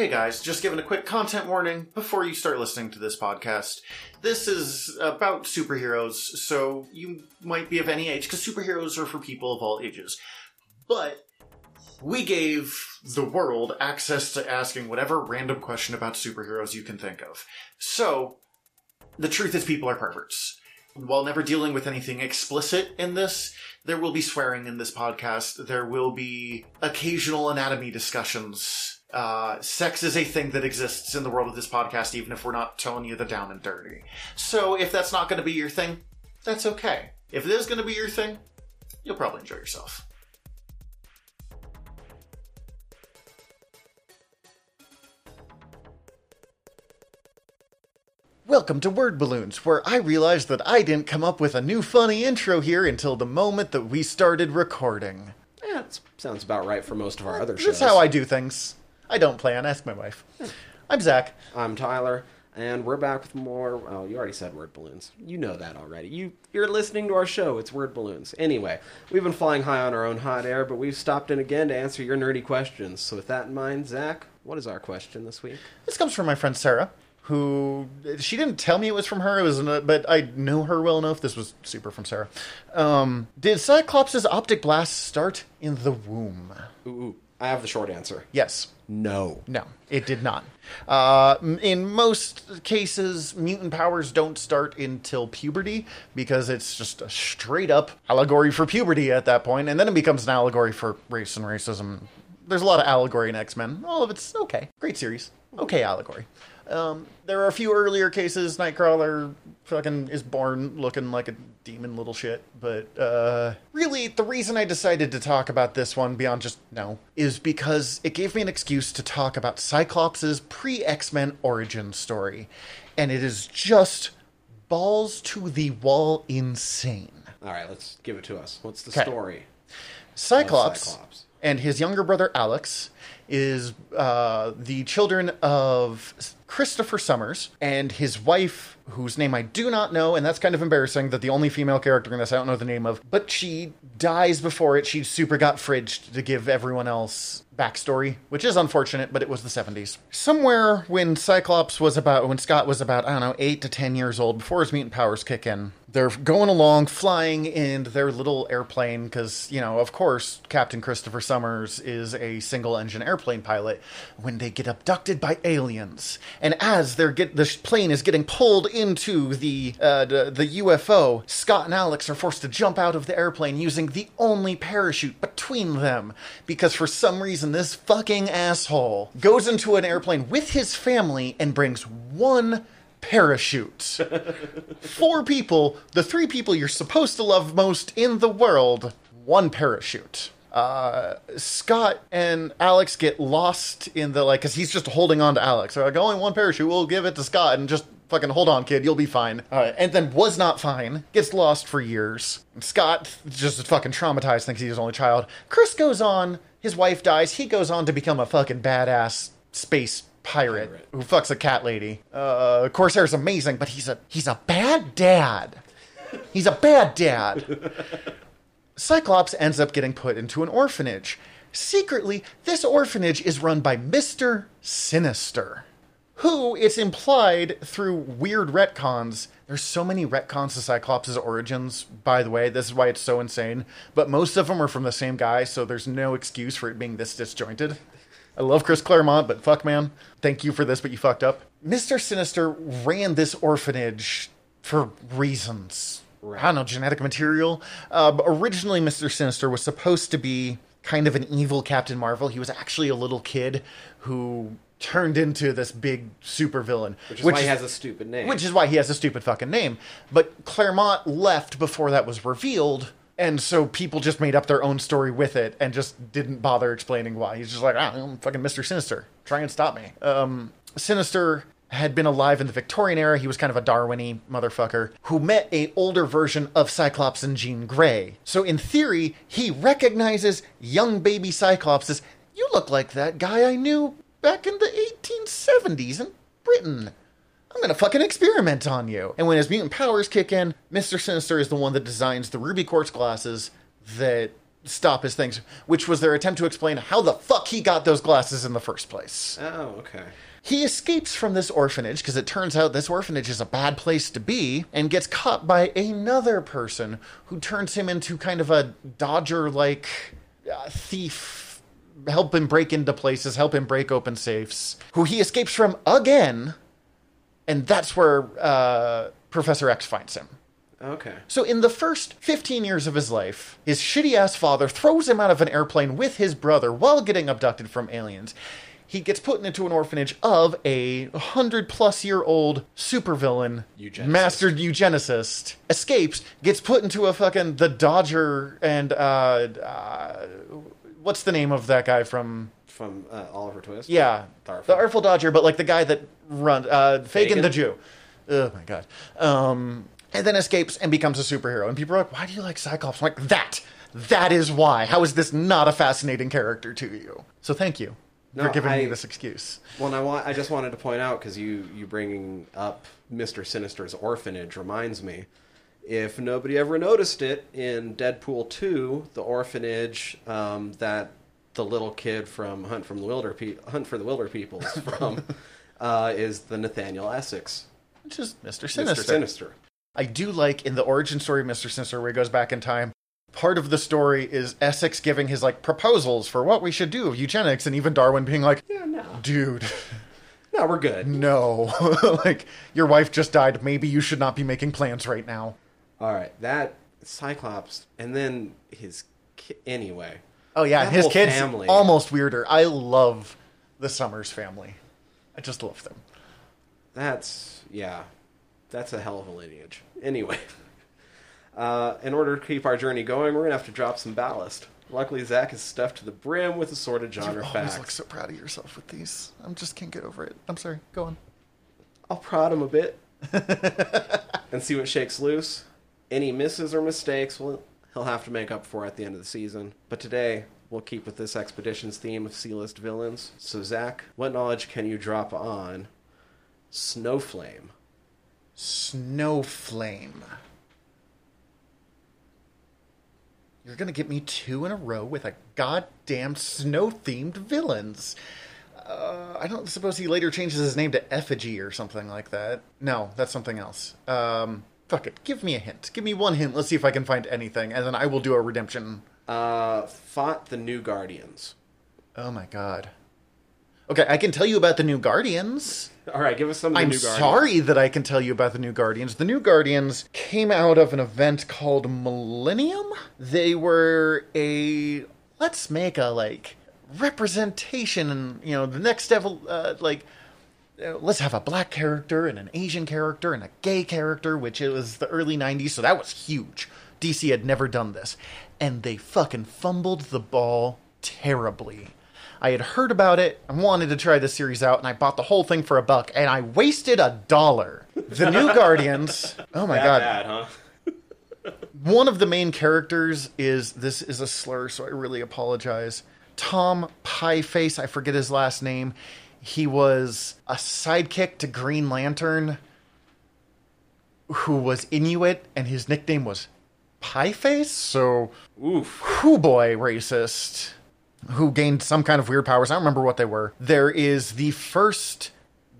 Hey guys, just giving a quick content warning before you start listening to this podcast. This is about superheroes, so you might be of any age, because superheroes are for people of all ages. But we gave the world access to asking whatever random question about superheroes you can think of. So, the truth is people are perverts. While never dealing with anything explicit in this, there will be swearing in this podcast. There will be occasional anatomy discussions. Uh, sex is a thing that exists in the world of this podcast, even if we're not telling you the down and dirty. So if that's not going to be your thing, that's okay. If it is going to be your thing, you'll probably enjoy yourself. Welcome to Word Balloons, where I realized that I didn't come up with a new funny intro here until the moment that we started recording. Yeah, that sounds about right for most of our other shows. That's how I do things. I don't plan. Ask my wife. I'm Zach. I'm Tyler, and we're back with more. Oh, you already said word balloons. You know that already. You you're listening to our show. It's word balloons. Anyway, we've been flying high on our own hot air, but we've stopped in again to answer your nerdy questions. So with that in mind, Zach, what is our question this week? This comes from my friend Sarah, who she didn't tell me it was from her. It was, but I knew her well enough. This was super from Sarah. Um, did Cyclops' optic blast start in the womb? Ooh, ooh, I have the short answer. Yes. No. No, it did not. Uh, in most cases, mutant powers don't start until puberty because it's just a straight up allegory for puberty at that point, and then it becomes an allegory for race and racism. There's a lot of allegory in X Men. All of it's okay. Great series. Okay allegory. Um, there are a few earlier cases. Nightcrawler fucking is born looking like a demon little shit. But uh, really, the reason I decided to talk about this one beyond just no is because it gave me an excuse to talk about Cyclops' pre X Men origin story. And it is just balls to the wall insane. All right, let's give it to us. What's the 'Kay. story? Cyclops, Cyclops. and his younger brother Alex is uh, the children of Christopher Summers and his wife, whose name I do not know, and that's kind of embarrassing that the only female character in this I don't know the name of, but she dies before it. She super got fridged to give everyone else backstory, which is unfortunate, but it was the 70s. Somewhere when Cyclops was about, when Scott was about, I don't know, 8 to 10 years old, before his mutant powers kick in, they're going along, flying in their little airplane, because, you know, of course, Captain Christopher Summers is a single engine airplane pilot, when they get abducted by aliens. And as they're get, the plane is getting pulled into the, uh, the, the UFO, Scott and Alex are forced to jump out of the airplane using the only parachute between them, because for some reason, this fucking asshole goes into an airplane with his family and brings one parachute. Four people, the three people you're supposed to love most in the world, one parachute. Uh, Scott and Alex get lost in the like, cause he's just holding on to Alex. They're like, only one parachute, we'll give it to Scott and just fucking hold on, kid, you'll be fine. Uh, and then was not fine, gets lost for years. Scott just fucking traumatized, thinks he's his only child. Chris goes on, his wife dies, he goes on to become a fucking badass space pirate, Pirate. who fucks a cat lady. Uh, Corsair's amazing, but he's a he's a bad dad. He's a bad dad. Cyclops ends up getting put into an orphanage. Secretly, this orphanage is run by Mr. Sinister, who it's implied through weird retcons. There's so many retcons to Cyclops' origins, by the way. This is why it's so insane. But most of them are from the same guy, so there's no excuse for it being this disjointed. I love Chris Claremont, but fuck, man. Thank you for this, but you fucked up. Mr. Sinister ran this orphanage for reasons. I don't know, genetic material. Uh, originally, Mr. Sinister was supposed to be kind of an evil Captain Marvel. He was actually a little kid who turned into this big supervillain. Which is why he has a stupid name. Which is why he has a stupid fucking name. But Claremont left before that was revealed, and so people just made up their own story with it and just didn't bother explaining why. He's just like, ah, I'm fucking Mr. Sinister. Try and stop me. Um, Sinister had been alive in the Victorian era. He was kind of a Darwin-y motherfucker who met a older version of Cyclops and Jean Grey. So in theory, he recognizes young baby Cyclops as, you look like that guy I knew back in the 1870s in Britain. I'm gonna fucking experiment on you. And when his mutant powers kick in, Mr. Sinister is the one that designs the ruby quartz glasses that stop his things, which was their attempt to explain how the fuck he got those glasses in the first place. Oh, okay. He escapes from this orphanage because it turns out this orphanage is a bad place to be and gets caught by another person who turns him into kind of a Dodger like uh, thief, help him break into places, help him break open safes, who he escapes from again. And that's where uh, Professor X finds him. Okay. So, in the first 15 years of his life, his shitty ass father throws him out of an airplane with his brother while getting abducted from aliens. He gets put into an orphanage of a 100 plus year old supervillain, Eugenicist. mastered eugenicist, escapes, gets put into a fucking The Dodger and, uh, uh, what's the name of that guy from. From uh, Oliver Twist. Yeah, The Artful- the Artful Dodger, but like the guy that runs, uh, Fagin, Fagin? the Jew. Oh my god. Um, and then escapes and becomes a superhero. And people are like, "Why do you like Cyclops?" I'm like, "That, that is why. How is this not a fascinating character to you?" So thank you for No, giving me I- this excuse. Well, I want. I just wanted to point out because you you bringing up Mister Sinister's orphanage reminds me. If nobody ever noticed it in Deadpool two, the orphanage um, that the little kid from Hunt from the Wilder Pe- Hunt for the Wilder Peoples from uh, is the Nathaniel Essex, Which is Mr. Sinister. Mister Sinister. I do like in the origin story of Mr. Sinister where he goes back in time. Part of the story is Essex giving his like proposals for what we should do of eugenics, and even Darwin being like, Yeah, no, "Dude, no, we're good. no, like your wife just died. Maybe you should not be making plans right now." All right, that Cyclops, and then his ki- anyway. Oh yeah, That his kids family. almost weirder. I love the Summers family. I just love them. That's yeah, that's a hell of a lineage. Anyway, uh, in order to keep our journey going, we're gonna have to drop some ballast. Luckily, Zach is stuffed to the brim with assorted You genre always facts. look so proud of yourself with these. I am just can't get over it. I'm sorry. Go on. I'll prod him a bit and see what shakes loose. Any misses or mistakes, well, he'll have to make up for at the end of the season. But today, we'll keep with this expedition's theme of C-list villains. So, Zach, what knowledge can you drop on Snowflame? Snowflame. You're gonna get me two in a row with a goddamn snow-themed villains. Uh, I don't suppose he later changes his name to Effigy or something like that. No, that's something else. Um, fuck it. Give me a hint. Give me one hint. Let's see if I can find anything, and then I will do a redemption. Uh, fought the New Guardians. Oh my god. Okay, I can tell you about the new Guardians. All right, give us some of the I'm New Guardians. sorry that I can tell you about the New Guardians. The New Guardians came out of an event called Millennium. They were a let's make a like representation and you know the next level uh, like uh, let's have a black character and an Asian character and a gay character, which it was the early 90s, so that was huge. DC had never done this. And they fucking fumbled the ball terribly. I had heard about it, I wanted to try the series out, and I bought the whole thing for a buck, and I wasted a dollar. The New Guardians. Oh my That god. bad, huh? One of the main characters is this is a slur, so I really apologize. Tom Pieface, I forget his last name. He was a sidekick to Green Lantern who was Inuit, and his nickname was Pieface. So, Oof. whoo boy, racist. Who gained some kind of weird powers. I don't remember what they were. There is the first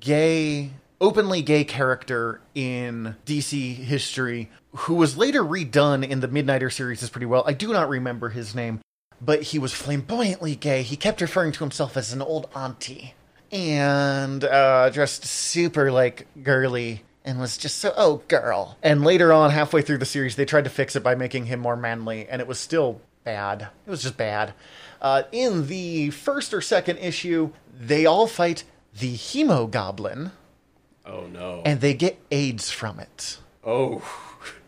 gay, openly gay character in DC history who was later redone in the Midnighter series is pretty well. I do not remember his name, but he was flamboyantly gay. He kept referring to himself as an old auntie and uh, dressed super like girly and was just so oh girl. And later on, halfway through the series, they tried to fix it by making him more manly, and it was still bad. It was just bad. Uh, in the first or second issue, they all fight the Hemogoblin, Oh no. and they get AIDS from it. oh.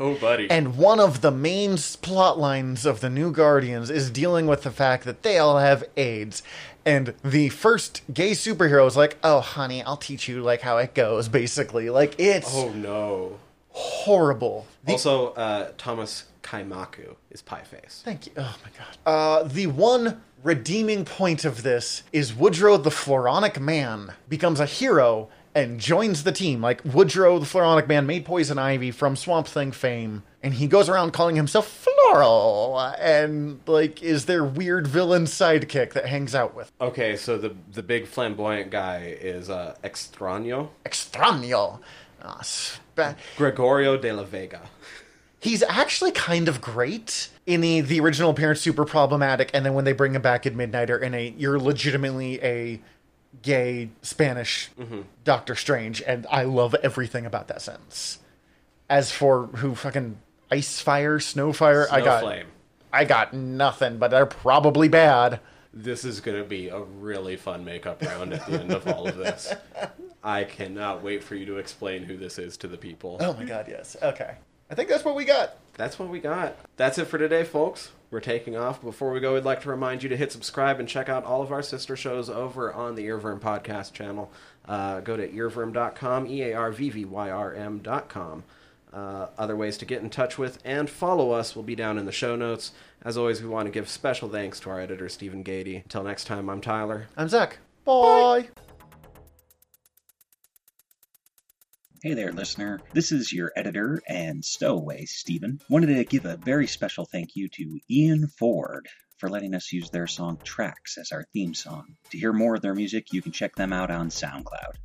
Oh, buddy. And one of the main plot lines of the New Guardians is dealing with the fact that they all have AIDS. And the first gay superhero is like, "Oh, honey, I'll teach you like how it goes." Basically, like it's oh no. Horrible. The- Also, uh, Thomas Kalmaku is Pie Face. Thank you. Oh my god. Uh, the one redeeming point of this is Woodrue the Floronic Man becomes a hero and joins the team. Like Woodrue the Floronic Man made Poison Ivy from Swamp Thing fame, and he goes around calling himself Floral, and like is their weird villain sidekick that hangs out with. Okay, so the the big flamboyant guy is uh, Extraño Extraño. Ah, spa- Gregorio de la Vega. He's actually kind of great in the the original appearance, super problematic, and then when they bring him back in Midnighter, in a you're legitimately a gay Spanish Doctor Strange, and I love everything about that sentence. As for who fucking ice fire, snow fire, I got Snowflame. I got nothing, but they're probably bad. This is going to be a really fun makeup round at the end of all of this. I cannot wait for you to explain who this is to the people. Oh my god, yes. Okay. I think that's what we got. That's what we got. That's it for today, folks. We're taking off. Before we go, we'd like to remind you to hit subscribe and check out all of our sister shows over on the Earwyrm Podcast channel. Uh, go to earwyrm.com, E A R V V Y R M.com. Uh, other ways to get in touch with and follow us will be down in the show notes. As always, we want to give special thanks to our editor, Stephen Gady. Until next time, I'm Tyler. I'm Zach. Bye. Hey there, listener. This is your editor and stowaway, Stephen. Wanted to give a very special thank you to Ian Ford for letting us use their song Tracks as our theme song. To hear more of their music, you can check them out on SoundCloud.